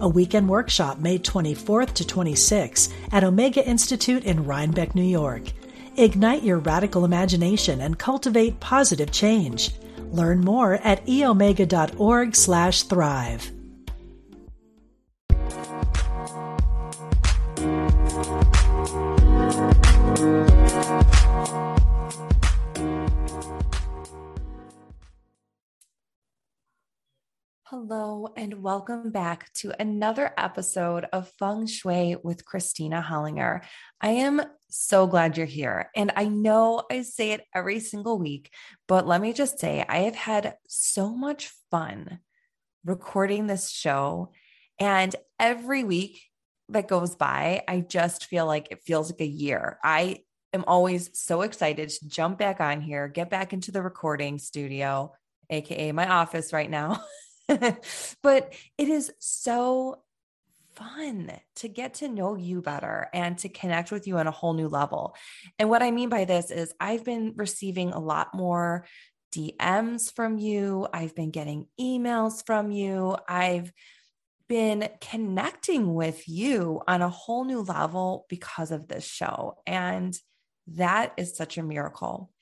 a weekend workshop May 24th to 26th at Omega Institute in Rhinebeck, New York. Ignite your radical imagination and cultivate positive change. Learn more at eomega.org/thrive. Hello, and welcome back to another episode of Feng Shui with Kristina Hollinger. I am so glad you're here. And I know I say it every single week, but let me just say I have had so much fun recording this show. And every week that goes by, I just feel like it feels like a year. I am always so excited to jump back on here, get back into the recording studio, AKA my office right now. but it is so fun to get to know you better and to connect with you on a whole new level. And what I mean by this is I've been receiving a lot more DMs from you, I've been getting emails from you, I've been connecting with you on a whole new level because of this show. And that is such a miracle.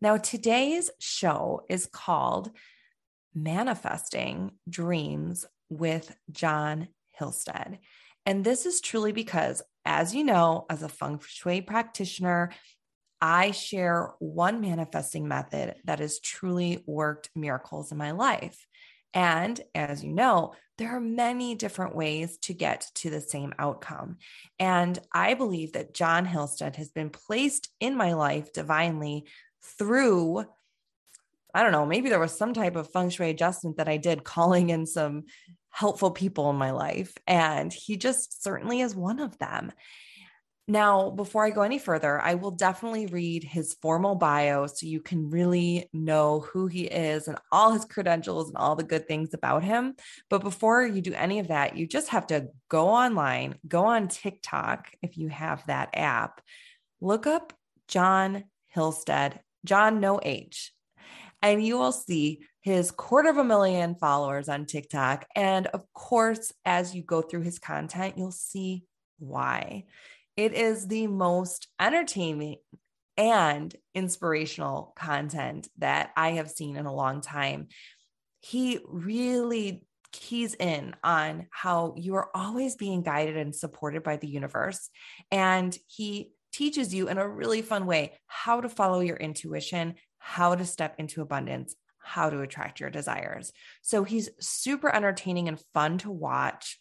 Now, today's show is called manifesting dreams with Jon Hillstead. And this is truly because, as you know, as a feng shui practitioner, I share one manifesting method that has truly worked miracles in my life. And as you know, there are many different ways to get to the same outcome. And I believe that Jon Hillstead has been placed in my life divinely through I don't know, maybe there was some type of feng shui adjustment that I did calling in some helpful people in my life. And he just certainly is one of them. Now, before I go any further, I will definitely read his formal bio so you can really know who he is and all his credentials and all the good things about him. But before you do any of that, you just have to go online, go on TikTok if you have that app, look up Jon Hillstead, Jon no H, and you will see his quarter of a million followers on TikTok. And of course, as you go through his content, you'll see why. It is the most entertaining and inspirational content that I have seen in a long time. He really keys in on how you are always being guided and supported by the universe. And he teaches you in a really fun way how to follow your intuition, how to step into abundance, how to attract your desires. So he's super entertaining and fun to watch.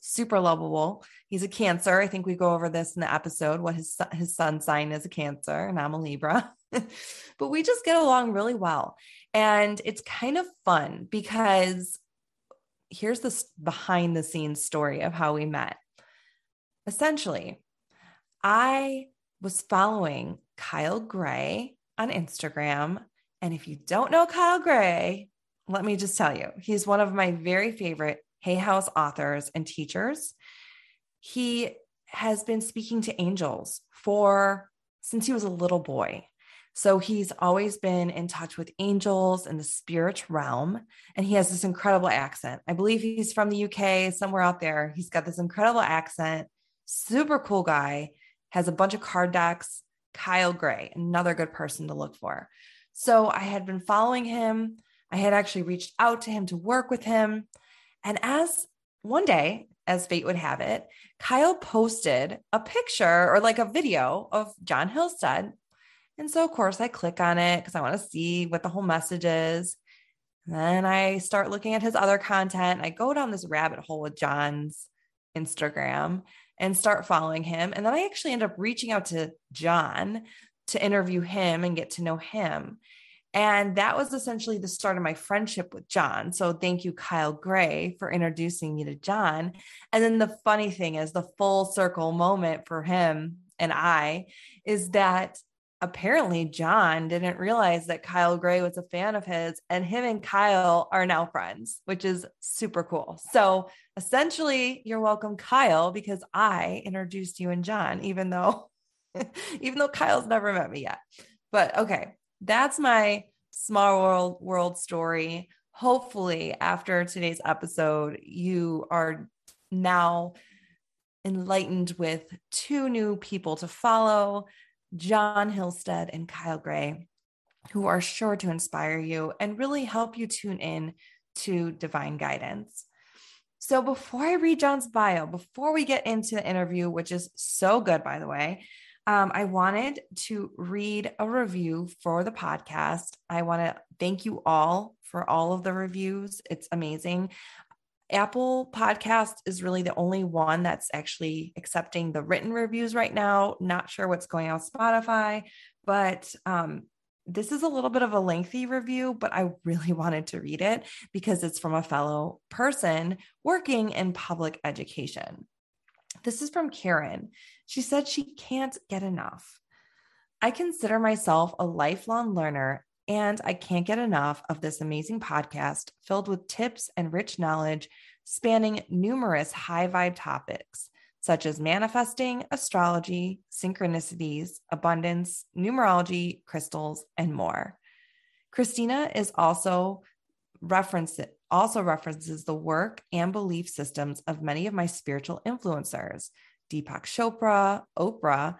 Super lovable. He's a Cancer. I think we go over this in the episode. What his his sun sign is a Cancer, and I'm a Libra. but we just get along really well, and it's kind of fun because here's the behind the scenes story of how we met. Essentially, I was following Kyle Gray on Instagram. And if you don't know Kyle Gray, let me just tell you, he's one of my very favorite Hay House authors and teachers. He has been speaking to angels for since he was a little boy. So he's always been in touch with angels and the spirit realm. And he has this incredible accent. I believe he's from the UK, somewhere out there. He's got this incredible accent, super cool guy, has a bunch of card decks. Kyle Gray, another good person to look for. So I had been following him. I had actually reached out to him to work with him. And as one day, as fate would have it, Kyle posted a picture or like a video of Jon Hillstead. And so, of course, I click on it because I want to see what the whole message is. And then I start looking at his other content. I go down this rabbit hole with Jon's Instagram and start following him. And then I actually end up reaching out to Jon to interview him and get to know him. And that was essentially the start of my friendship with Jon. So thank you, Kyle Gray, for introducing me to Jon. And then the funny thing is, the full circle moment for him and I is that apparently Jon didn't realize that Kyle Gray was a fan of his, and him and Kyle are now friends, which is super cool. So essentially, you're welcome, Kyle, because I introduced you and Jon, even though even though Kyle's never met me yet. But okay, that's my small world world story. Hopefully, after today's episode, you are now enlightened with two new people to follow Jon Hillstead and Kyle Gray, who are sure to inspire you and really help you tune in to divine guidance. So, before I read Jon's bio, before we get into the interview, which is so good, by the way, um, I wanted to read a review for the podcast. I want to thank you all for all of the reviews. It's amazing. Apple Podcast is really the only one that's actually accepting the written reviews right now. Not sure what's going on Spotify, but um, this is a little bit of a lengthy review, but I really wanted to read it because it's from a fellow person working in public education. This is from Karen. She said she can't get enough. I consider myself a lifelong learner, and I can't get enough of this amazing podcast filled with tips and rich knowledge spanning numerous high vibe topics such as manifesting, astrology, synchronicities, abundance, numerology, crystals, and more. Kristina is also referenced also references the work and belief systems of many of my spiritual influencers Deepak Chopra, Oprah,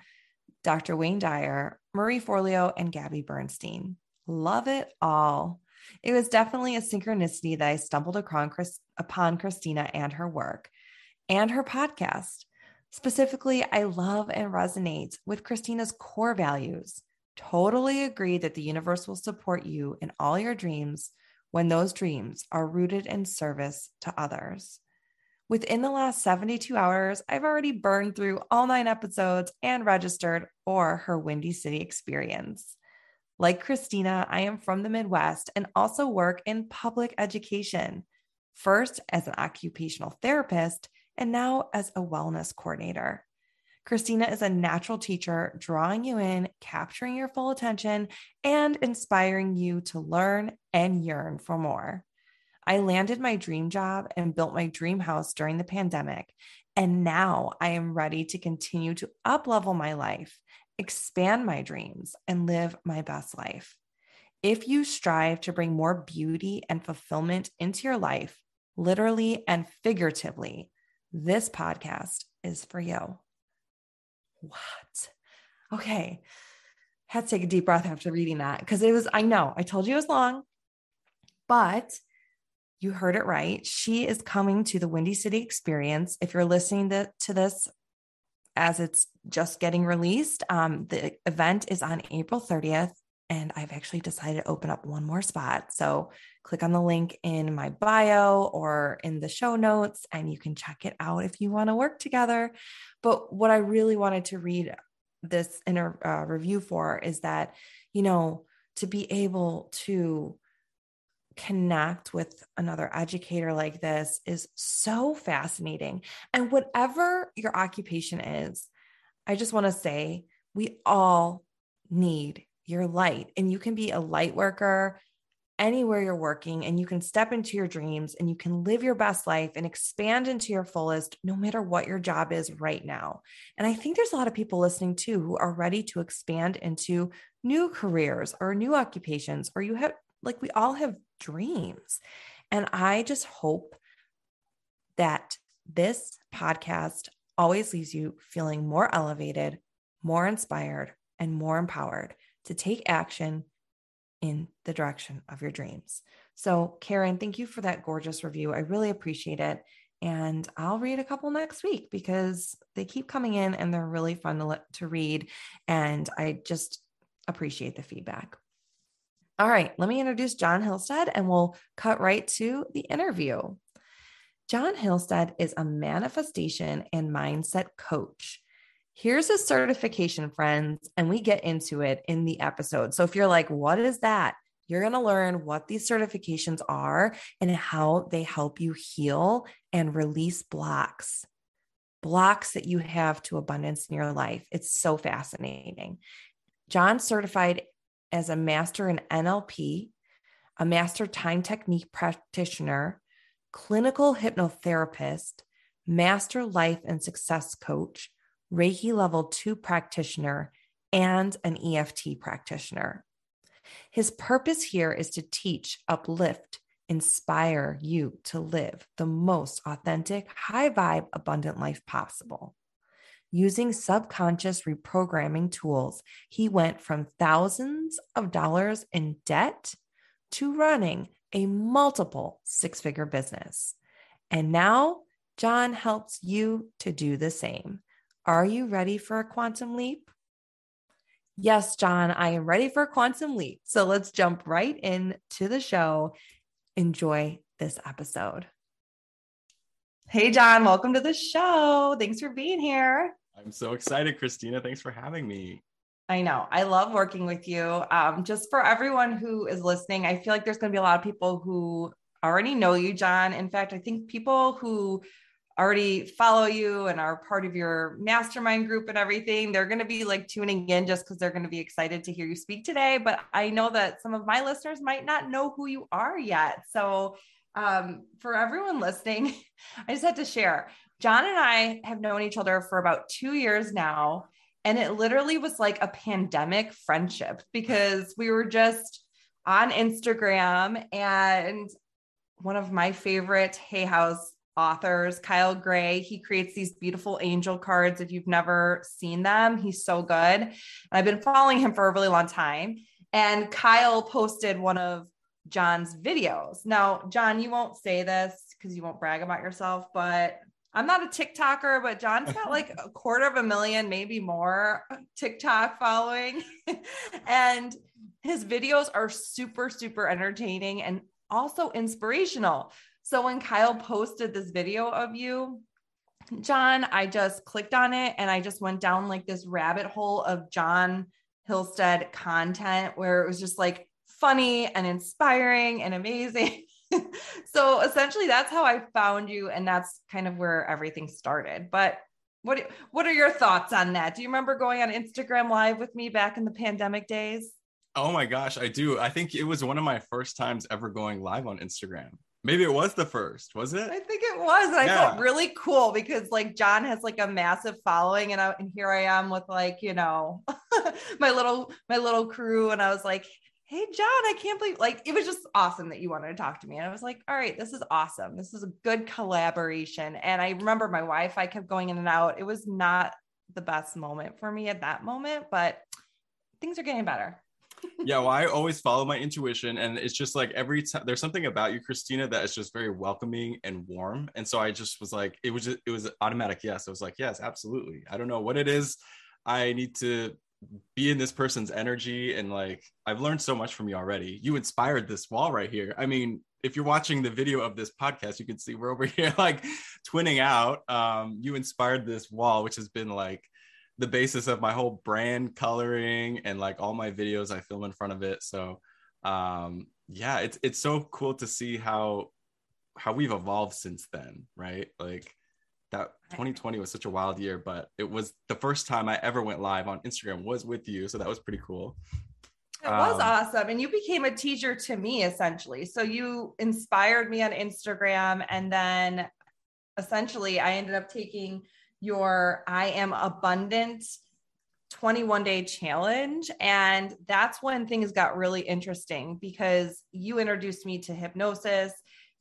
Dr. Wayne Dyer, Marie Forleo, and Gabby Bernstein. Love it all. It was definitely a synchronicity that I stumbled upon Kristina and her work and her podcast. Specifically, I love and resonate with Kristina's core values. Totally agree that the universe will support you in all your dreams when those dreams are rooted in service to others. Within the last 72 hours, I've already burned through all nine episodes and registered for her Windy City experience. Like Kristina, I am from the Midwest and also work in public education, first as an occupational therapist and now as a wellness coordinator. Kristina is a natural teacher, drawing you in, capturing your full attention, and inspiring you to learn and yearn for more. I landed my dream job and built my dream house during the pandemic. And now I am ready to continue to uplevel my life, expand my dreams, and live my best life. If you strive to bring more beauty and fulfillment into your life, literally and figuratively, this podcast is for you. What? Okay. Had to take a deep breath after reading that because it was, I know, I told you it was long, but you heard it right. She is coming to the Windy City experience. If you're listening to, to this as it's just getting released, um, the event is on April 30th. And I've actually decided to open up one more spot. So click on the link in my bio or in the show notes, and you can check it out if you want to work together. But what I really wanted to read this inner uh, review for is that, you know, to be able to connect with another educator like this is so fascinating. And whatever your occupation is, I just want to say we all need your light, and you can be a light worker anywhere you're working and you can step into your dreams and you can live your best life and expand into your fullest no matter what your job is right now. And I think there's a lot of people listening too who are ready to expand into new careers or new occupations or you have like we all have dreams. And I just hope that this podcast always leaves you feeling more elevated, more inspired, and more empowered to take action in the direction of your dreams. So, Karen, thank you for that gorgeous review. I really appreciate it. And I'll read a couple next week because they keep coming in and they're really fun to, to read. And I just appreciate the feedback. All right, let me introduce Jon Hillstead and we'll cut right to the interview. Jon Hillstead is a manifestation and mindset coach. Here's a certification, friends, and we get into it in the episode. So if you're like, what is that? You're going to learn what these certifications are and how they help you heal and release blocks, blocks that you have to abundance in your life. It's so fascinating. Jon's certified as a master in NLP, a master time technique practitioner, clinical hypnotherapist, master life and success coach, Reiki level two practitioner, and an EFT practitioner. His purpose here is to teach, uplift, inspire you to live the most authentic, high vibe, abundant life possible. Using subconscious reprogramming tools, he went from thousands of dollars in debt to running a multiple six figure business. And now Jon helps you to do the same. Are you ready for a quantum leap? Yes, Jon, I am ready for a quantum leap. So let's jump right into the show. Enjoy this episode. Hey, Jon, welcome to the show. Thanks for being here. I'm so excited, Kristina. Thanks for having me. I know. I love working with you. Um, just for everyone who is listening, I feel like there's going to be a lot of people who already know you, Jon. In fact, I think people who already follow you and are part of your mastermind group and everything, they're going to be like tuning in just because they're going to be excited to hear you speak today. But I know that some of my listeners might not know who you are yet. So, um, for everyone listening, I just had to share. Jon and I have known each other for about two years now. And it literally was like a pandemic friendship because we were just on Instagram and one of my favorite Hay House authors, Kyle Gray. He creates these beautiful angel cards. If you've never seen them, he's so good. And I've been following him for a really long time. And Kyle posted one of Jon's videos. Now, Jon, you won't say this because you won't brag about yourself, but I'm not a TikToker, but Jon's got like a quarter of a million, maybe more uh, TikTok following. and his videos are super, super entertaining and also inspirational. So when Kyle posted this video of you, Jon, I just clicked on it and I just went down like this rabbit hole of Jon Hillstead content where it was just like funny and inspiring and amazing. so essentially that's how I found you and that's kind of where everything started. But what what are your thoughts on that? Do you remember going on Instagram live with me back in the pandemic days? Oh my gosh, I do. I think it was one of my first times ever going live on Instagram. Maybe it was the first, was it? I think it was. And I felt really cool because like Jon has like a massive following and I and here I am with like, you know, my little my little crew. And I was like, hey Jon, I can't believe like it was just awesome that you wanted to talk to me. And I was like, all right, this is awesome. This is a good collaboration. And I remember my Wi-Fi kept going in and out. It was not the best moment for me at that moment, but things are getting better yeah, well, I always follow my intuition, and it's just like every time there's something about you, Kristina, that is just very welcoming and warm. And so I just was like, it was just, it was automatic yes. I was like, yes, absolutely. I don't know what it is. I need to be in this person's energy, and like I've learned so much from you already. You inspired this wall right here. I mean, if you're watching the video of this podcast, you can see we're over here like twinning out. Um, you inspired this wall, which has been like the basis of my whole brand coloring and like all my videos I film in front of it. So um yeah, it's it's so cool to see how how we've evolved since then, right? Like that 2020 was such a wild year, but it was the first time I ever went live on Instagram was with you, so that was pretty cool. It was um, awesome. And you became a teacher to me essentially. So you inspired me on Instagram and then essentially I ended up taking your I am abundant 21 day challenge. And that's when things got really interesting because you introduced me to hypnosis.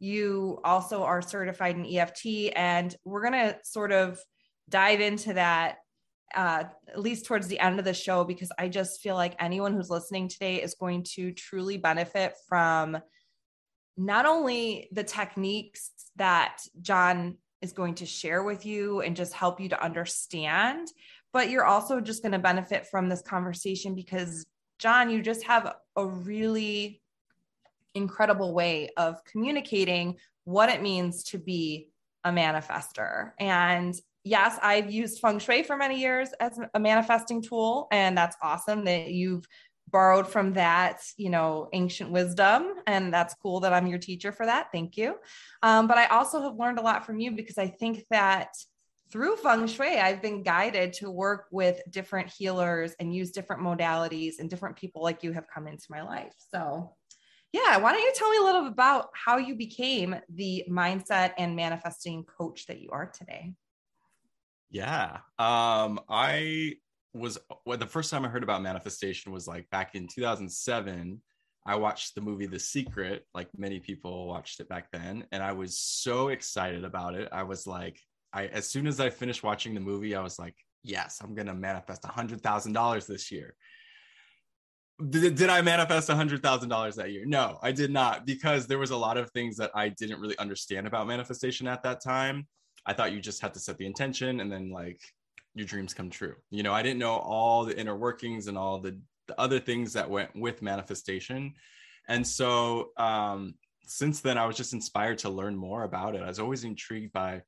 You also are certified in EFT. And we're going to sort of dive into that uh, at least towards the end of the show because I just feel like anyone who's listening today is going to truly benefit from not only the techniques that Jon is going to share with you and just help you to understand. But you're also just going to benefit from this conversation because, Jon, you just have a really incredible way of communicating what it means to be a manifester. And yes, I've used feng shui for many years as a manifesting tool. And that's awesome that you've borrowed from that, you know, ancient wisdom. And that's cool that I'm your teacher for that. Thank you. Um, but I also have learned a lot from you because I think that through feng shui, I've been guided to work with different healers and use different modalities, and different people like you have come into my life. So, yeah, why don't you tell me a little about how you became the mindset and manifesting coach that you are today? Yeah. Um, I was well, the first time I heard about manifestation was like back in 2007. I watched the movie The Secret, like many people watched it back then, and I was so excited about it. I was like, I as soon as I finished watching the movie, I was like, yes, I'm gonna manifest a hundred thousand dollars this year. Did, did I manifest a hundred thousand dollars that year? No, I did not, because there was a lot of things that I didn't really understand about manifestation at that time. I thought you just had to set the intention and then like your dreams come true. You know, I didn't know all the inner workings and all the, the other things that went with manifestation. And so um, since then, I was just inspired to learn more about it. I was always intrigued by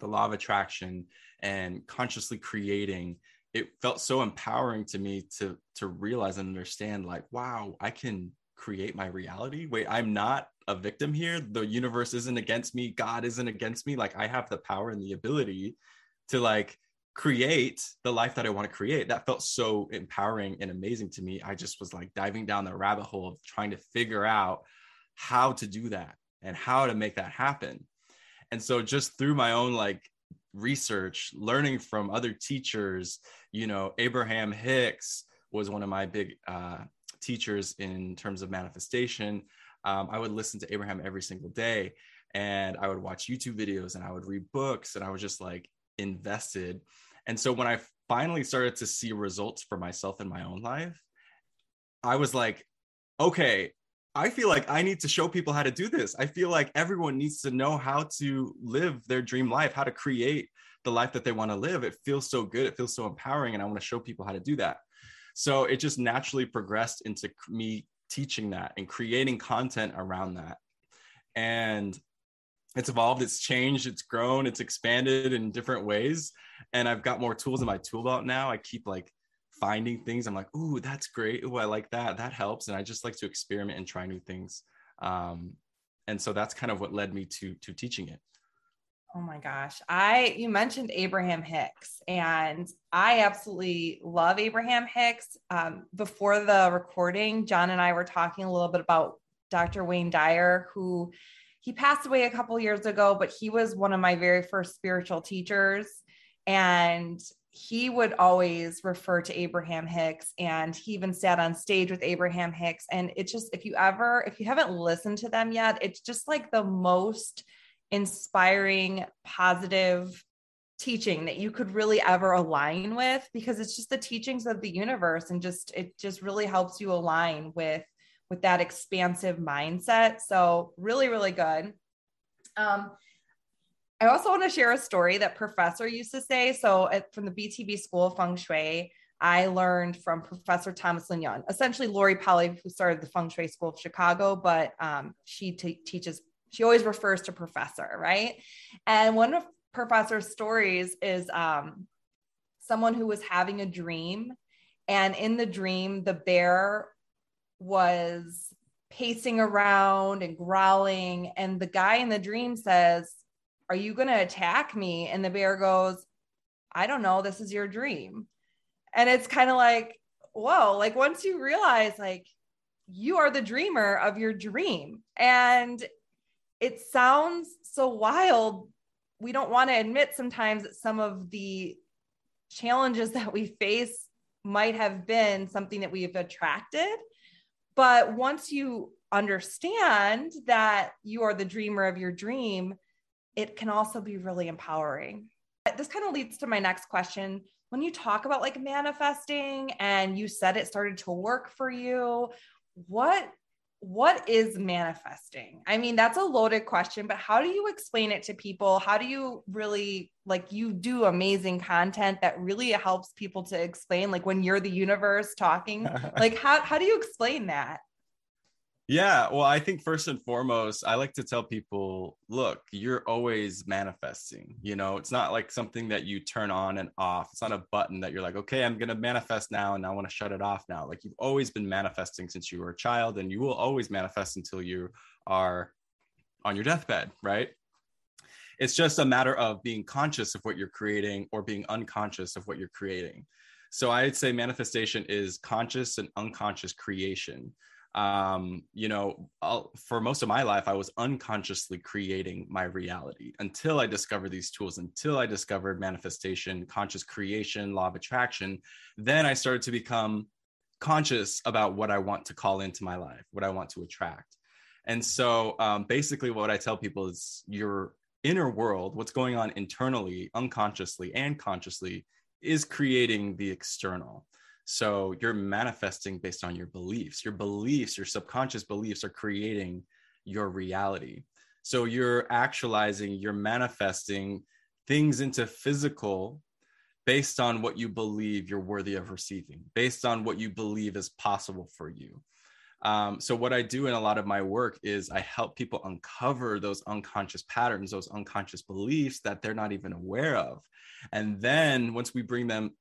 the law of attraction and consciously creating. It felt so empowering to me to to realize and understand, like, wow, I can create my reality. Wait, I'm not a victim here. The universe isn't against me. God isn't against me. Like I have the power and the ability to like create the life that I want to create. That felt so empowering and amazing to me. I just was like diving down the rabbit hole of trying to figure out how to do that and how to make that happen. And so just through my own like research, learning from other teachers, you know, Abraham Hicks was one of my big uh, teachers in terms of manifestation. Um, I would listen to Abraham every single day and I would watch YouTube videos and I would read books and I was just like invested. And so when I finally started to see results for myself in my own life, I was like, okay, I feel like I need to show people how to do this. I feel like everyone needs to know how to live their dream life, how to create the life that they want to live. It feels so good. It feels so empowering. And I want to show people how to do that. So it just naturally progressed into me teaching that and creating content around that. And it's evolved, it's changed, it's grown, it's expanded in different ways. And I've got more tools in my tool belt now. I keep like finding things. I'm like, ooh, that's great. Ooh, I like that. That helps. And I just like to experiment and try new things. Um, and so that's kind of what led me to to teaching it. Oh my gosh. I you mentioned Abraham Hicks and I absolutely love Abraham Hicks. Um, before the recording, Jon and I were talking a little bit about Dr. Wayne Dyer who he passed away a couple years ago, but he was one of my very first spiritual teachers. And he would always refer to Abraham Hicks and he even sat on stage with Abraham Hicks. And it's just, if you ever, if you haven't listened to them yet, it's just like the most inspiring, positive teaching that you could really ever align with because it's just the teachings of the universe and just it just really helps you align with with that expansive mindset. So, really, really good. Um, I also want to share a story that professor used to say. So, at, from the BTB School of Feng Shui, I learned from Professor Thomas Lin essentially Lori Pelly, who started the Feng Shui School of Chicago, but um, she t- teaches, she always refers to professor, right? And one of Professor's stories is um, someone who was having a dream. And in the dream, the bear was pacing around and growling. And the guy in the dream says, Are you going to attack me? And the bear goes, I don't know. This is your dream. And it's kind of like, whoa, like once you realize, like, you are the dreamer of your dream. And it sounds so wild. We don't want to admit sometimes that some of the challenges that we face might have been something that we've attracted but once you understand that you are the dreamer of your dream, it can also be really empowering. This kind of leads to my next question. When you talk about like manifesting and you said it started to work for you, what what is manifesting? I mean, that's a loaded question, but how do you explain it to people? How do you really like you do amazing content that really helps people to explain like when you're the universe talking? like how how do you explain that? Yeah, well, I think first and foremost, I like to tell people, look, you're always manifesting. You know, it's not like something that you turn on and off. It's not a button that you're like, okay, I'm going to manifest now and I want to shut it off now. Like you've always been manifesting since you were a child and you will always manifest until you are on your deathbed, right? It's just a matter of being conscious of what you're creating or being unconscious of what you're creating. So I'd say manifestation is conscious and unconscious creation um, you know, I'll, for most of my life, I was unconsciously creating my reality until I discovered these tools, until I discovered manifestation, conscious creation, law of attraction. Then I started to become conscious about what I want to call into my life, what I want to attract. And so um, basically, what I tell people is your inner world, what's going on internally, unconsciously, and consciously, is creating the external. So you're manifesting based on your beliefs. Your beliefs, your subconscious beliefs are creating your reality. So you're actualizing, you're manifesting things into physical based on what you believe you're worthy of receiving, based on what you believe is possible for you. Um, so, what I do in a lot of my work is I help people uncover those unconscious patterns, those unconscious beliefs that they're not even aware of. And then once we bring them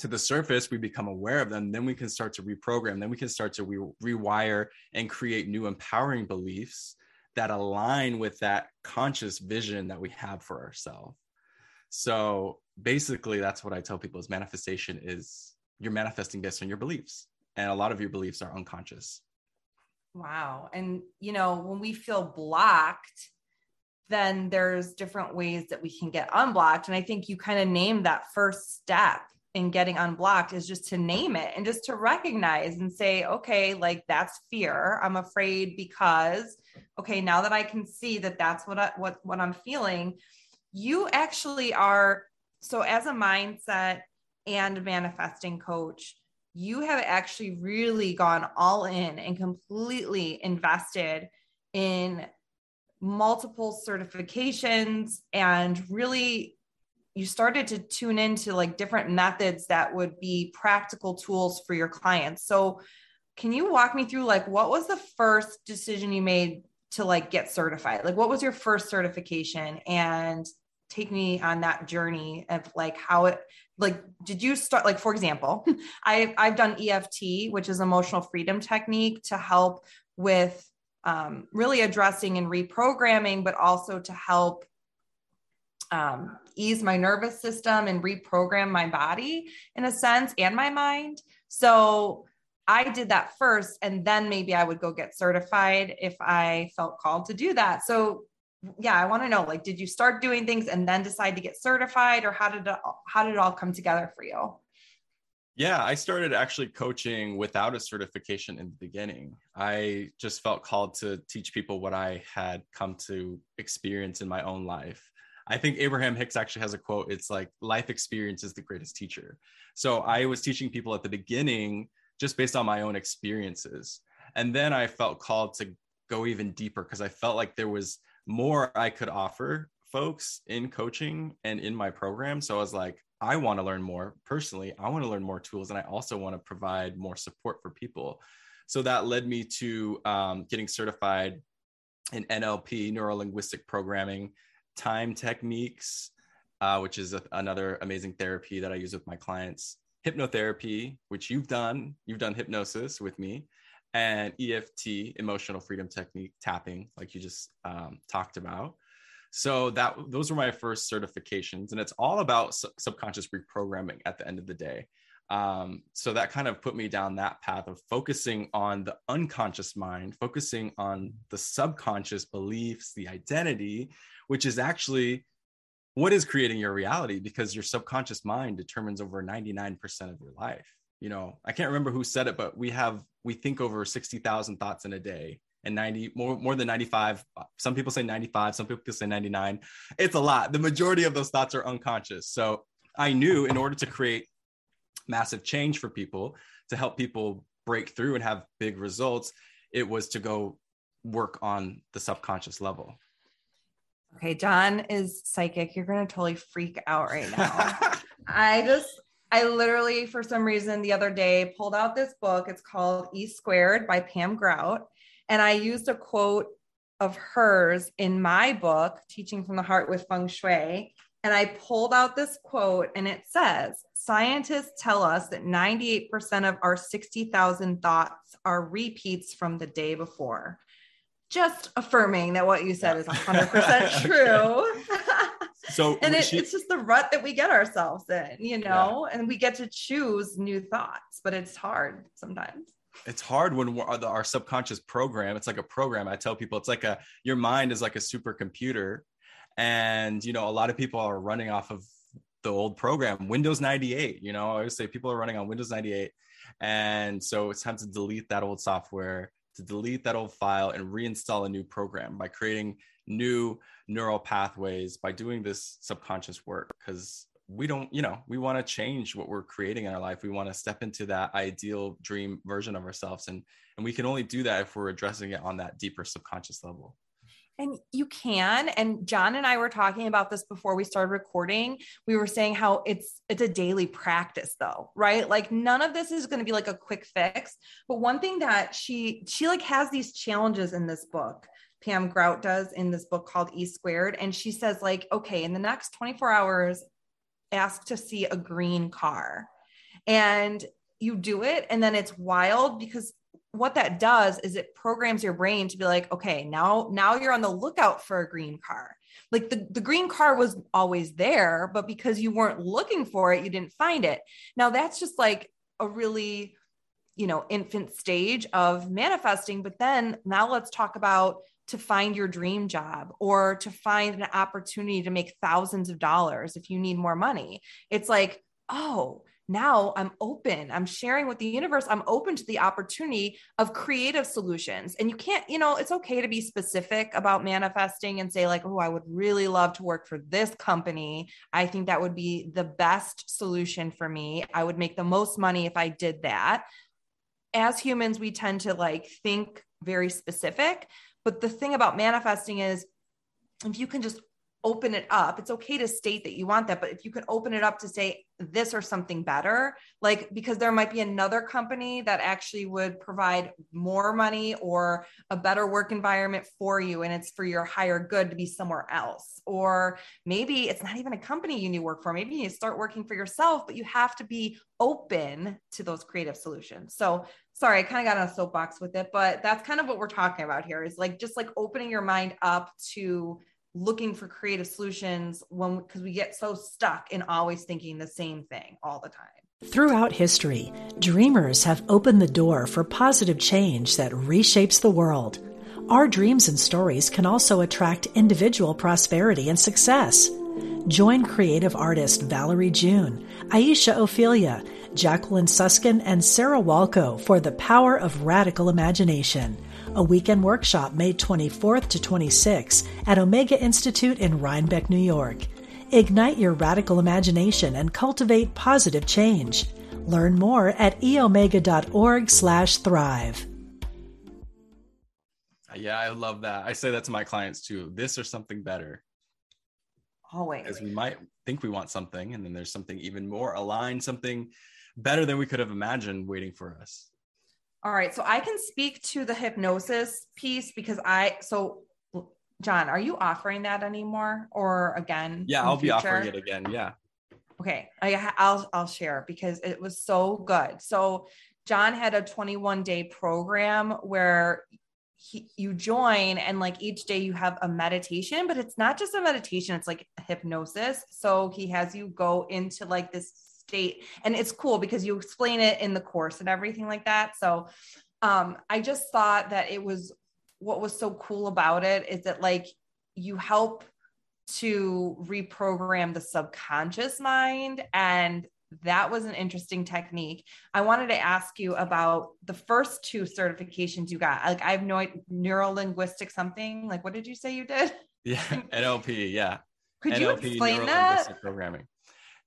to the surface, we become aware of them, then we can start to reprogram, then we can start to re- rewire and create new empowering beliefs that align with that conscious vision that we have for ourselves. So basically, that's what I tell people is manifestation is you're manifesting based on your beliefs. And a lot of your beliefs are unconscious. Wow. And, you know, when we feel blocked, then there's different ways that we can get unblocked. And I think you kind of named that first step in getting unblocked is just to name it and just to recognize and say, okay, like that's fear. I'm afraid because, okay, now that I can see that that's what I, what what I'm feeling, you actually are. So as a mindset and manifesting coach, you have actually really gone all in and completely invested in multiple certifications and really you started to tune into like different methods that would be practical tools for your clients. So can you walk me through like what was the first decision you made to like get certified? Like what was your first certification and take me on that journey of like how it like did you start like for example, I I've done EFT, which is emotional freedom technique to help with um, really addressing and reprogramming, but also to help um, ease my nervous system and reprogram my body in a sense and my mind. So I did that first, and then maybe I would go get certified if I felt called to do that. So yeah, I want to know like, did you start doing things and then decide to get certified, or how did it, how did it all come together for you? Yeah, I started actually coaching without a certification in the beginning. I just felt called to teach people what I had come to experience in my own life. I think Abraham Hicks actually has a quote. It's like life experience is the greatest teacher. So I was teaching people at the beginning just based on my own experiences. And then I felt called to go even deeper because I felt like there was more I could offer folks in coaching and in my program. So I was like, I want to learn more personally. I want to learn more tools and I also want to provide more support for people. So that led me to um, getting certified in NLP, neuro linguistic programming, time techniques, uh, which is a, another amazing therapy that I use with my clients, hypnotherapy, which you've done, you've done hypnosis with me, and EFT, emotional freedom technique, tapping, like you just um, talked about. So that those were my first certifications, and it's all about su- subconscious reprogramming at the end of the day. Um, so that kind of put me down that path of focusing on the unconscious mind, focusing on the subconscious beliefs, the identity, which is actually what is creating your reality because your subconscious mind determines over 99% of your life. You know, I can't remember who said it, but we have, we think over 60,000 thoughts in a day and 90 more more than 95 some people say 95 some people say 99 it's a lot. The majority of those thoughts are unconscious. So i knew in order to create massive change for people to help people break through and have big results it was to go work on the subconscious level Okay, Jon is psychic. You're going to totally freak out right now. I just I literally, for some reason, the other day pulled out this book. It's called E Squared by Pam Grout. And I used a quote of hers in my book, Teaching from the Heart with Feng Shui. And I pulled out this quote, and it says Scientists tell us that 98% of our 60,000 thoughts are repeats from the day before. Just affirming that what you said is 100% true. so and it, she, it's just the rut that we get ourselves in you know yeah. and we get to choose new thoughts but it's hard sometimes. It's hard when our, our subconscious program it's like a program. I tell people it's like a your mind is like a supercomputer. And you know a lot of people are running off of the old program windows 98 you know i always say people are running on windows 98 and so it's time to delete that old software to delete that old file and reinstall a new program by creating new neural pathways by doing this subconscious work because we don't you know we want to change what we're creating in our life. We want to step into that ideal dream version of ourselves and and we can only do that if we're addressing it on that deeper subconscious level and you can and jon and i were talking about this before we started recording we were saying how it's it's a daily practice though right like none of this is going to be like a quick fix but one thing that she she like has these challenges in this book Pam Grout does in this book called E Squared. And she says, like, okay, in the next 24 hours, ask to see a green car. And you do it, and then it's wild because what that does is it programs your brain to be like, okay, now, now you're on the lookout for a green car. Like the, the green car was always there, but because you weren't looking for it, you didn't find it. Now that's just like a really you know infant stage of manifesting but then now let's talk about to find your dream job or to find an opportunity to make thousands of dollars if you need more money. It's like, oh, now I'm open. I'm sharing with the universe. I'm open to the opportunity of creative solutions. And you can't, you know, it's okay to be specific about manifesting and say, like, oh, I would really love to work for this company. I think that would be the best solution for me. I would make the most money if I did that. As humans, we tend to like think very specific. But the thing about manifesting is if you can just open it up, it's okay to state that you want that. But if you can open it up to say this or something better, like because there might be another company that actually would provide more money or a better work environment for you, and it's for your higher good to be somewhere else. Or maybe it's not even a company you need to work for. Maybe you start working for yourself, but you have to be open to those creative solutions. So sorry, I kind of got on a soapbox with it, but that's kind of what we're talking about here is like just like opening your mind up to looking for creative solutions when because we get so stuck in always thinking the same thing all the time. Throughout history, dreamers have opened the door for positive change that reshapes the world. Our dreams and stories can also attract individual prosperity and success. Join creative artist Valerie June, Aisha Ophelia, Jacqueline Suskin, and Sarah Walco for the power of radical imagination, a weekend workshop May 24th to 26th at Omega Institute in Rhinebeck, New York. Ignite your radical imagination and cultivate positive change. Learn more at eomega.org/thrive. Yeah, I love that. I say that to my clients too. This or something better. Always. Because we might think we want something, and then there's something even more aligned, something better than we could have imagined waiting for us. All right. So I can speak to the hypnosis piece because I, so Jon, are you offering that anymore or again? Yeah, I'll be offering it again. Yeah. Okay. I, I'll, I'll share because it was so good. So Jon had a 21 day program where he, you join and like each day you have a meditation, but it's not just a meditation, it's like hypnosis. So he has you go into like this state and it's cool because you explain it in the course and everything like that so um i just thought that it was what was so cool about it is that like you help to reprogram the subconscious mind and that was an interesting technique. I wanted to ask you about the first two certifications you got. Like I have no neuro linguistic something. Like what did you say you did? Yeah, NLP. Yeah. Could NLP, you explain that? Programming.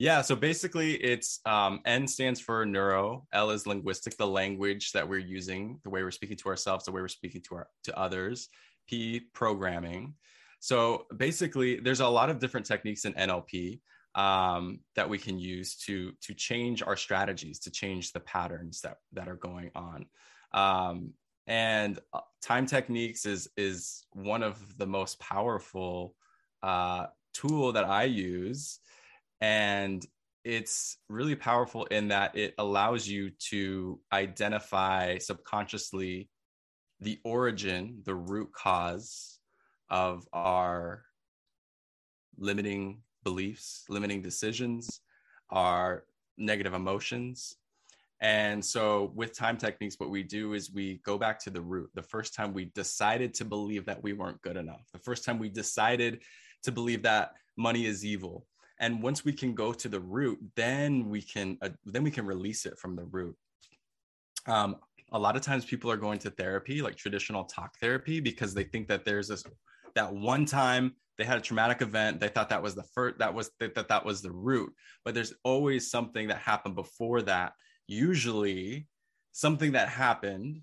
Yeah, so basically it's um, N stands for neuro, L is linguistic, the language that we're using, the way we're speaking to ourselves, the way we're speaking to our to others, P programming. So basically there's a lot of different techniques in NLP. um, that we can use to to change our strategies, to change the patterns that that are going on. Um, and uh, time techniques is is one of the most powerful uh, tool that I use, and it's really powerful in that it allows you to identify subconsciously the origin, the root cause of our limiting beliefs, limiting decisions, our negative emotions. And so, with time techniques, what we do is we go back to the root. The first time we decided to believe that we weren't good enough, the first time we decided to believe that money is evil. And once we can go to the root, then we can uh, then we can release it from the root. Um, a lot of times, people are going to therapy, like traditional talk therapy, because they think that there's this that one time they had a traumatic event they thought that was the first that was that, that that was the root but there's always something that happened before that usually something that happened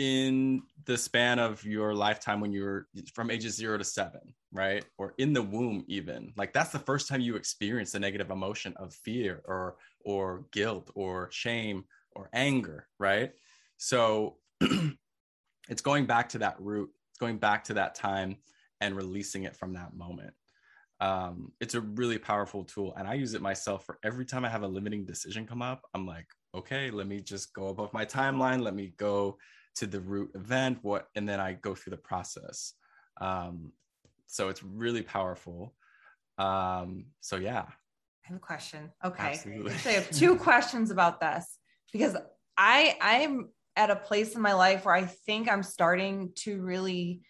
in the span of your lifetime when you were from ages zero to seven, right? Or in the womb, even like that's the first time you experience the negative emotion of fear or or guilt or shame or anger, right? So it's going back to that root, going back to that time and releasing it from that moment. Um, it's a really powerful tool, and I use it myself for every time I have a limiting decision come up. I'm like, okay, let me just go above my timeline. Let me go to the root event, what, and then I go through the process. Um, so it's really powerful. Um, so yeah. I have a question. Okay. Absolutely. I have two questions about this because I I'm at a place in my life where I think I'm starting to really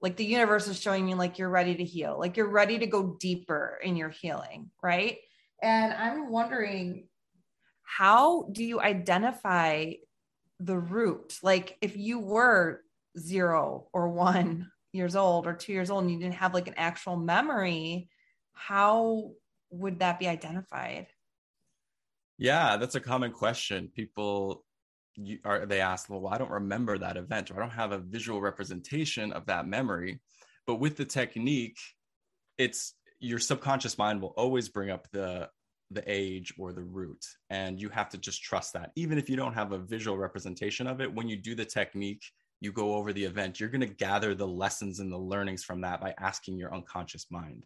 like the universe is showing me like you're ready to heal like you're ready to go deeper in your healing right and i'm wondering how do you identify the root. Like if you were zero or one years old or two years old and you didn't have like an actual memory how would that be identified? Yeah that's a common question. People you, are they ask, well, I don't remember that event or I don't have a visual representation of that memory. But with the technique, it's your subconscious mind will always bring up the the age or the root and you have to just trust that even if you don't have a visual representation of it when you do the technique you go over the event you're going to gather the lessons and the learnings from that by asking your unconscious mind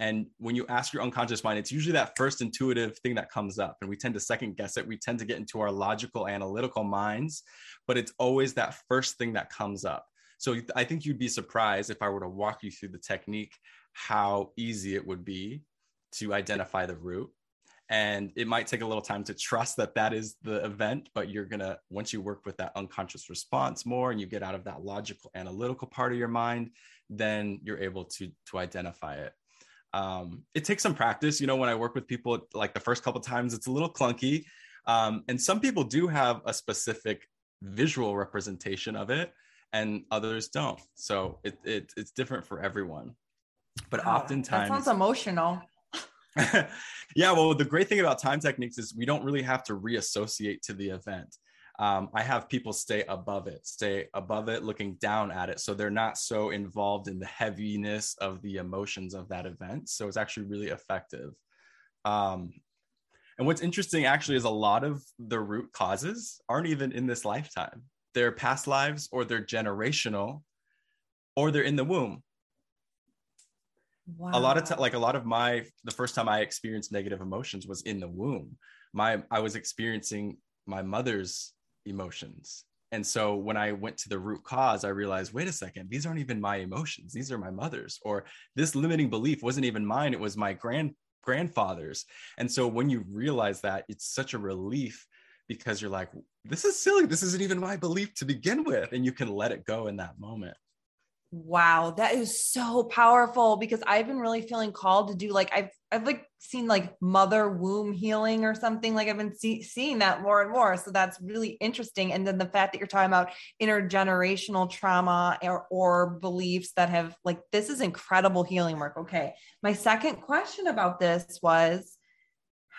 and when you ask your unconscious mind, it's usually that first intuitive thing that comes up. And we tend to second guess it. We tend to get into our logical, analytical minds, but it's always that first thing that comes up. So I think you'd be surprised if I were to walk you through the technique, how easy it would be to identify the root. And it might take a little time to trust that that is the event, but you're going to, once you work with that unconscious response more and you get out of that logical, analytical part of your mind, then you're able to, to identify it. Um, it takes some practice. You know when i work with people like the first couple times it's a little clunky um, and some people do have a specific visual representation of it and others don't. So it, it it's different for everyone. But oftentimes that sounds emotional yeah well the great thing about time techniques is we don't really have to reassociate to the event um, I have people stay above it, stay above it, looking down at it. So they're not so involved in the heaviness of the emotions of that event. So it's actually really effective. Um, and what's interesting actually is a lot of the root causes aren't even in this lifetime. They're past lives or they're generational or they're in the womb. Wow. A lot of t- like a lot of my the first time I experienced negative emotions was in the womb. My I was experiencing my mother's emotions. And so when I went to the root cause, I realized, wait a second, these aren't even my emotions. These are my mother's. Or this limiting belief wasn't even mine. It was my grand grandfather's. And so when you realize that, it's such a relief because you're like, this is silly. This isn't even my belief to begin with. And you can let it go in that moment. Wow, that is so powerful because I've been really feeling called to do like I've I've like seen like mother womb healing or something like I've been see, seeing that more and more. So that's really interesting. And then the fact that you're talking about intergenerational trauma or, or beliefs that have like this is incredible healing work. Okay, my second question about this was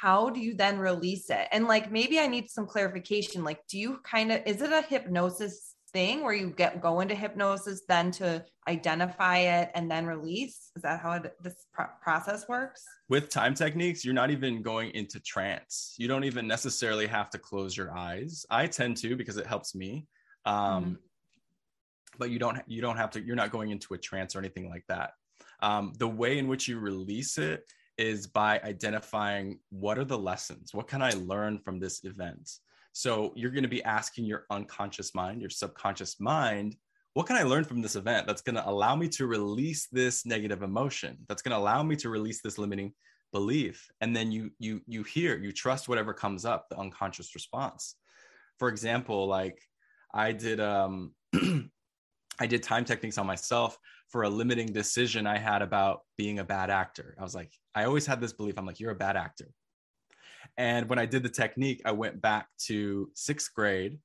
how do you then release it? And like maybe I need some clarification. Like, do you kind of is it a hypnosis thing where you get go into hypnosis then to identify it and then release? Is that how it, this pro- process works? With time techniques, you're not even going into trance. You don't even necessarily have to close your eyes. I tend to because it helps me. Um, mm-hmm. But you don't you don't have to. You're not going into a trance or anything like that. Um, the way in which you release it is by identifying what are the lessons what can i learn from this event so you're going to be asking your unconscious mind, your subconscious mind, what can I learn from this event that's going to allow me to release this negative emotion? That's going to allow me to release this limiting belief. And then you you you hear, you trust whatever comes up, the unconscious response. For example, like I did um I did time techniques on myself for a limiting decision I had about being a bad actor. I was like, I always had this belief. I'm like, you're a bad actor. And when I did the technique, I went back to sixth grade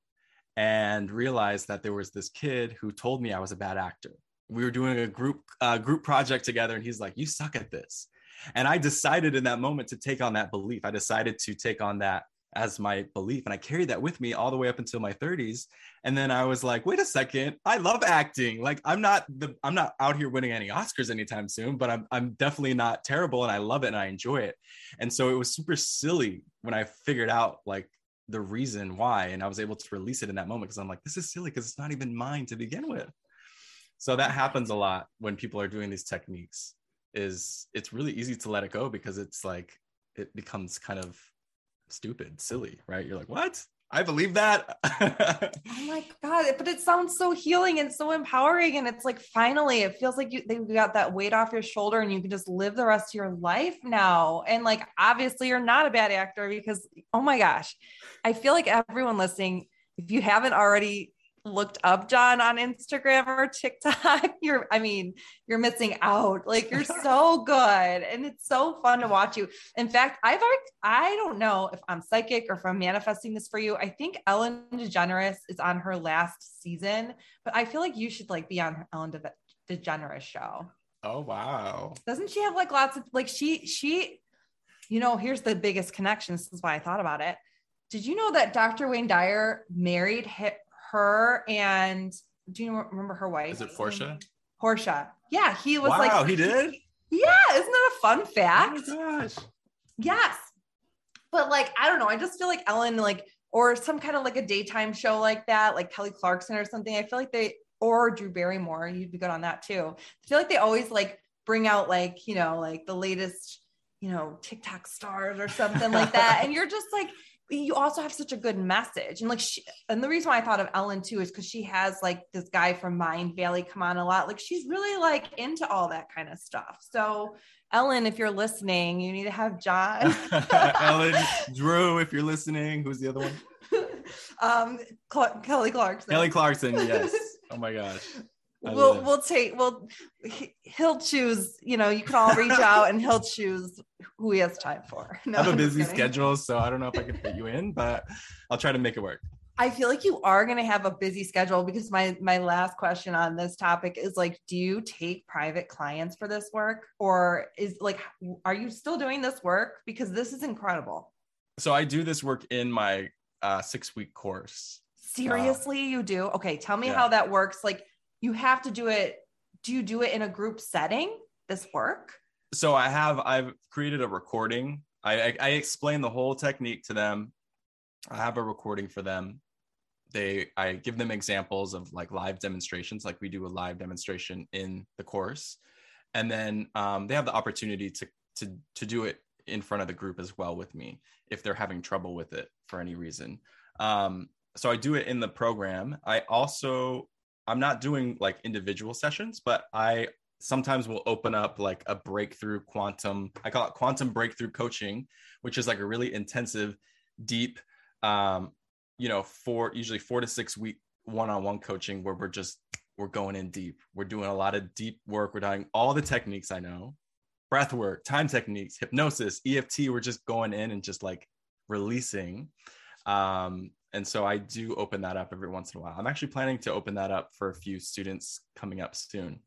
and realized that there was this kid who told me I was a bad actor. We were doing a group uh, group project together, and he's like, "You suck at this." And I decided in that moment to take on that belief. I decided to take on that as my belief. And I carried that with me all the way up until my 30s. And then I was like, wait a second, I love acting. Like I'm not the I'm not out here winning any Oscars anytime soon, but I'm I'm definitely not terrible and I love it and I enjoy it. And so it was super silly when I figured out like the reason why and I was able to release it in that moment because I'm like, this is silly because it's not even mine to begin with. So that happens a lot when people are doing these techniques is it's really easy to let it go because it's like it becomes kind of stupid, silly, right? You're like, what? I believe that. oh my god! But it sounds so healing and so empowering, and it's like finally, it feels like you they got that weight off your shoulder, and you can just live the rest of your life now. And like, obviously, you're not a bad actor because, oh my gosh, I feel like everyone listening, if you haven't already looked up Jon on Instagram or TikTok, you're, I mean, you're missing out. Like you're so good and it's so fun to watch you. In fact, I've, I don't know if I'm psychic or if I'm manifesting this for you. I think Ellen DeGeneres is on her last season, but I feel like you should like be on Ellen De- DeGeneres show. Oh, wow. Doesn't she have like lots of, like she, she, you know, here's the biggest connection. This is why I thought about it. Did you know that Dr. Wayne Dyer married her and do you remember her wife? Is it Portia? Portia. Yeah, he was wow, like. Wow, he did. Yeah, isn't that a fun fact? Oh my gosh. Yes, but like I don't know. I just feel like Ellen, like or some kind of like a daytime show like that, like Kelly Clarkson or something. I feel like they or Drew Barrymore. You'd be good on that too. I feel like they always like bring out like you know like the latest you know TikTok stars or something like that, and you're just like you also have such a good message. And like she and the reason why i thought of ellen too is because she has like this guy from Mind Valley come on a lot. Like she's really like into all that kind of stuff. So ellen if you're listening you need to have jon. Ellen drew if you're listening who's the other one? Um Cl- kelly clarkson. Kelly clarkson yes. Oh my gosh we'll we'll take we'll he'll choose you know you can all reach out and he'll choose who he has time for. No, i have a busy schedule so i don't know if i can fit you in but i'll try to make it work. I feel like you are going to have a busy schedule because my my last question on this topic is like do you take private clients for this work? Or is like are you still doing this work? Because this is incredible. So i do this work in my uh, six week course. Seriously you do? Okay tell me yeah. how that works. Like you have to do it do you do it in a group setting this work? So i have i've created a recording. I, I, I explain the whole technique to them. I have a recording for them. They i give them examples of like live demonstrations like we do a live demonstration in the course. And then um, they have the opportunity to to to do it in front of the group as well with me if they're having trouble with it for any reason. Um, so i do it in the program. I also I'm not doing like individual sessions, but I sometimes will open up like a breakthrough quantum, I call it quantum breakthrough coaching, which is like a really intensive, deep, um, you know, four, usually four to six week one-on-one coaching where we're just, we're going in deep. We're doing a lot of deep work. We're doing all the techniques I know, breath work, time techniques, hypnosis, EFT. We're just going in and just like releasing. Um, and so I do open that up every once in a while. I'm actually planning to open that up for a few students coming up soon.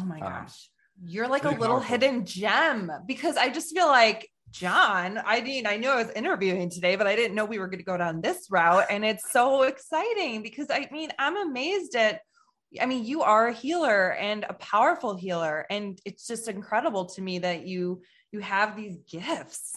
Oh my um, gosh. Um, You're like a little powerful. hidden gem because I just feel like Jon, I mean, I knew I was interviewing today, but I didn't know we were going to go down this route. And it's so exciting because I mean, I'm amazed at, I mean, you are a healer and a powerful healer. And it's just incredible to me that you, you have these gifts.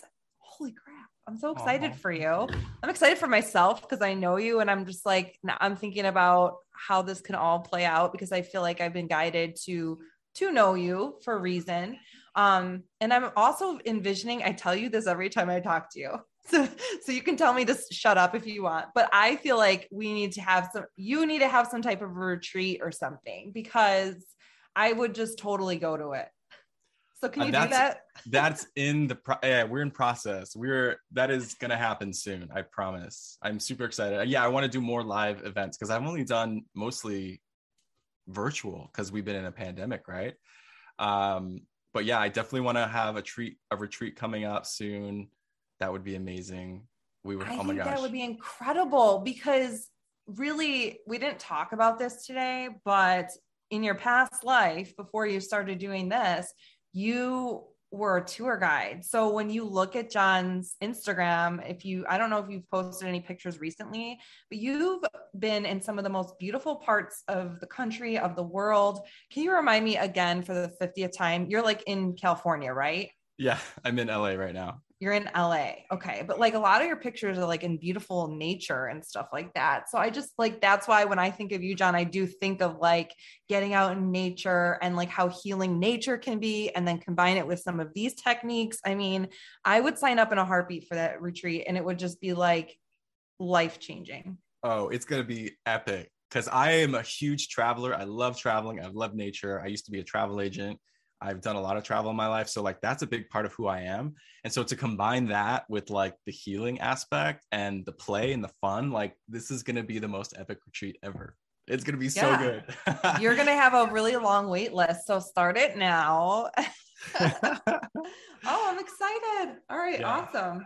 I'm so excited for you. I'm excited for myself because I know you and I'm just like I'm thinking about how this can all play out because I feel like I've been guided to to know you for a reason. Um, and I'm also envisioning, I tell you this every time I talk to you. So, so you can tell me to shut up if you want, but I feel like we need to have some, you need to have some type of retreat or something because I would just totally go to it. So can uh, you uh, do that? that's in the pro- yeah, we're in process. We're that is gonna happen soon. I promise. I'm super excited. Yeah, I want to do more live events because I've only done mostly virtual because we've been in a pandemic, right? Um, but yeah, I definitely want to have a treat a retreat coming up soon. That would be amazing. We would. I oh my gosh, that would be incredible because really we didn't talk about this today, but in your past life before you started doing this, you were a tour guide. So when you look at Jon's Instagram, if you, I don't know if you've posted any pictures recently, but you've been in some of the most beautiful parts of the country, of the world. Can you remind me again for the 50th time? You're like in California, right? Yeah, I'm in LA right now. You're in LA. Okay. But like a lot of your pictures are like in beautiful nature and stuff like that. So I just like that's why when I think of you, Jon, I do think of like getting out in nature and like how healing nature can be, and then combine it with some of these techniques. I mean, I would sign up in a heartbeat for that retreat and it would just be like life changing. Oh, it's going to be epic because I am a huge traveler. I love traveling. I love nature. I used to be a travel agent. I've done a lot of travel in my life. So, like, that's a big part of who I am. And so, to combine that with like the healing aspect and the play and the fun, like, this is going to be the most epic retreat ever. It's going to be yeah. so good. You're going to have a really long wait list. So, start it now. oh, I'm excited. All right. Yeah. Awesome.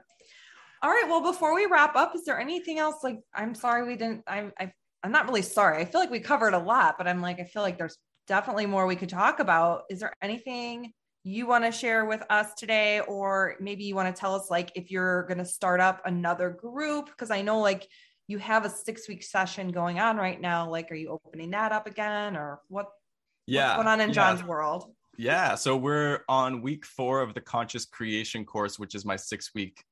All right. Well, before we wrap up, is there anything else? Like, I'm sorry we didn't, I, I, I'm not really sorry. I feel like we covered a lot, but I'm like, I feel like there's definitely more we could talk about. Is there anything you want to share with us today? Or maybe you want to tell us, like, if you're going to start up another group? Because I know, like, you have a six week session going on right now. Like, are you opening that up again or what? Yeah. What's going on in yeah. Jon's world? Yeah. So we're on week four of the conscious creation course, which is my six week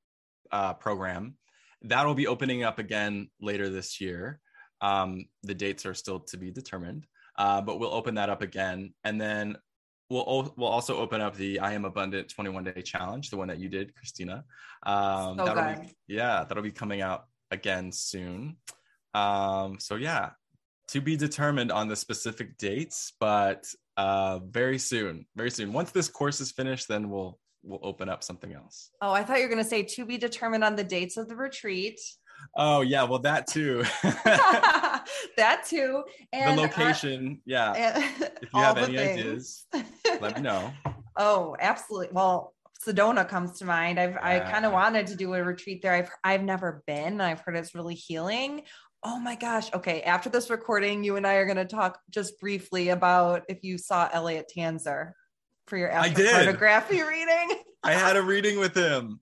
uh, program. That'll be opening up again later this year. Um, the dates are still to be determined uh, but we'll open that up again, and then we'll we'll also open up the I Am Abundant 21 Day Challenge, the one that you did, Kristina. Um, so that'll good. Be, yeah, that'll be coming out again soon. Um, so yeah, to be determined on the specific dates, but uh, very soon, very soon. Once this course is finished, then we'll we'll open up something else. Oh, I thought you were going to say to be determined on the dates of the retreat. Oh yeah, well that too. that too. And the location, uh, yeah. if you have any things. ideas, let me know. Oh, absolutely. Well, Sedona comes to mind. I've yeah. I kind of wanted to do a retreat there. I've I've never been. I've heard it's really healing. Oh my gosh. Okay. After this recording, you and I are going to talk just briefly about if you saw Elliot Tanzer for your astrocartography reading. I had a reading with him.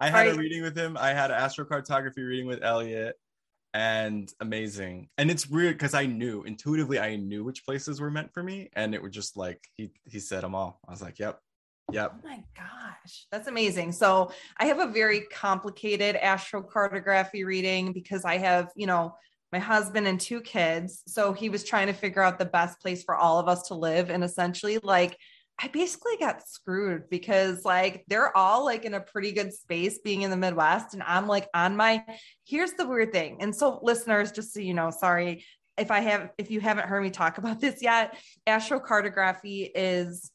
I had a reading with him. I had an astrocartography reading with Elliot and amazing. And it's weird because I knew intuitively I knew which places were meant for me. And it was just like he he said them all. I was like, yep. Yep. Oh my gosh. That's amazing. So I have a very complicated astrocartography reading because I have, you know, my husband and two kids. So he was trying to figure out the best place for all of us to live. And essentially, like I basically got screwed because like they're all like in a pretty good space being in the Midwest. And I'm like on my, here's the weird thing. And so, listeners, just so you know, sorry if I have, if you haven't heard me talk about this yet, astrocartography is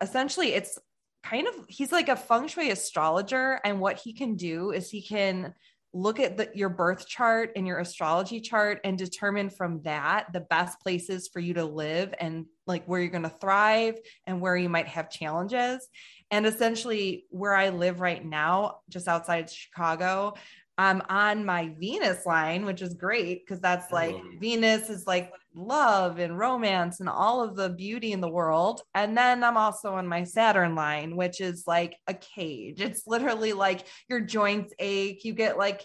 essentially it's kind of, he's like a feng shui astrologer. And what he can do is he can look at the, your birth chart and your astrology chart and determine from that the best places for you to live and like where you're going to thrive and where you might have challenges. And essentially, where I live right now, just outside Chicago, I'm on my Venus line, which is great because that's like oh. Venus is like love and romance and all of the beauty in the world. And then I'm also on my Saturn line, which is like a cage. It's literally like your joints ache. You get like,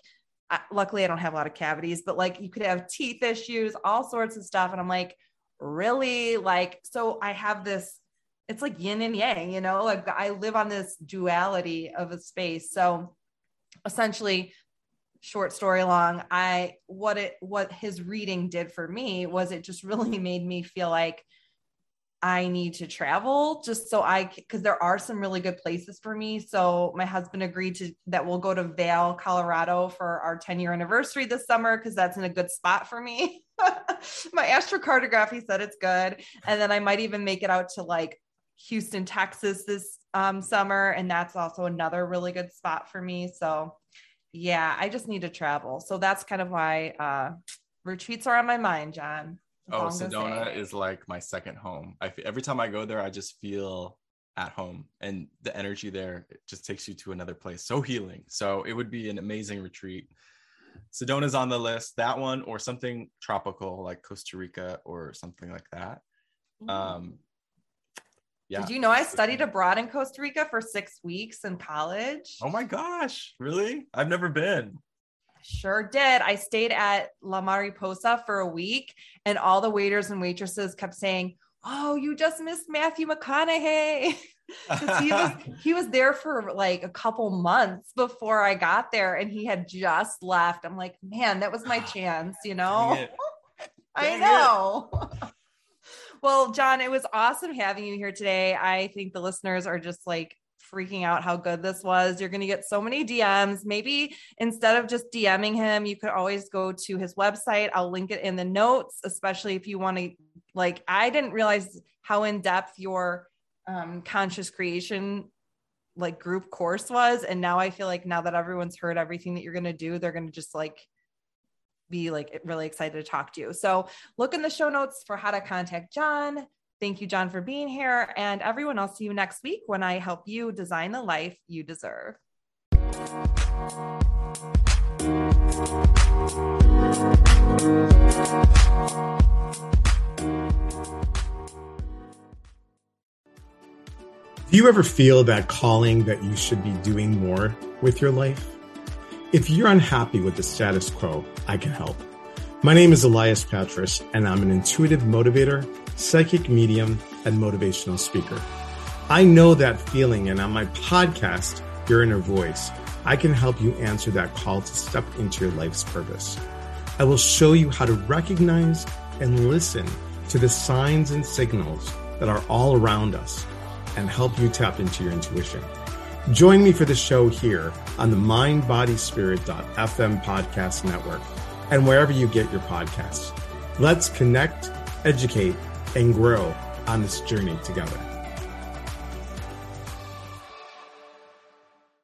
luckily, I don't have a lot of cavities, but like you could have teeth issues, all sorts of stuff. And I'm like, really? Like, so I have this. It's like yin and yang, you know, like I live on this duality of a space. So essentially, short story long i what it what his reading did for me was it just really made me feel like i need to travel just so i because there are some really good places for me. So my husband agreed to that we'll go to vail colorado for our 10 year anniversary this summer because that's in a good spot for me. My astrocartography said it's good. And then i might even make it out to like houston texas this um, summer and that's also another really good spot for me. So yeah, I just need to travel. So that's kind of why uh, retreats are on my mind, Jon. Oh, Sedona is like my second home. I every time I go there, I just feel at home, and the energy there it just takes you to another place. So healing. So it would be an amazing retreat. Sedona's on the list. That one or something tropical like Costa Rica or something like that. Mm. Um, yeah. Did you know I studied abroad in Costa Rica for six weeks in college? Oh my gosh, really? I've never been. Sure did. I stayed at La Mariposa for a week, and all the waiters and waitresses kept saying, Oh, you just missed Matthew McConaughey. he was he was there for like a couple months before I got there and he had just left. I'm like, man, that was my chance, you know? I know. Well, Jon, it was awesome having you here today. I think the listeners are just like freaking out how good this was. You're going to get so many DMs. Maybe instead of just DMing him, you could always go to his website. I'll link it in the notes, especially if you want to. Like, I didn't realize how in depth your um, conscious creation like group course was. And now I feel like now that everyone's heard everything that you're going to do, they're going to just like be like really excited to talk to you. So look in the show notes for how to contact Jon. Thank you, Jon, for being here. And everyone, I'll see you next week when I help you design the life you deserve. Do you ever feel that calling that you should be doing more with your life? If you're unhappy with the status quo, I can help. My name is Elias Patras, and I'm an intuitive motivator, psychic medium, and motivational speaker. I know that feeling, and on my podcast, Your Inner Voice, I can help you answer that call to step into your life's purpose. I will show you how to recognize and listen to the signs and signals that are all around us and help you tap into your intuition. Join me for the show here on the mindbodyspirit.fm podcast network and wherever you get your podcasts. Let's connect, educate, and grow on this journey together.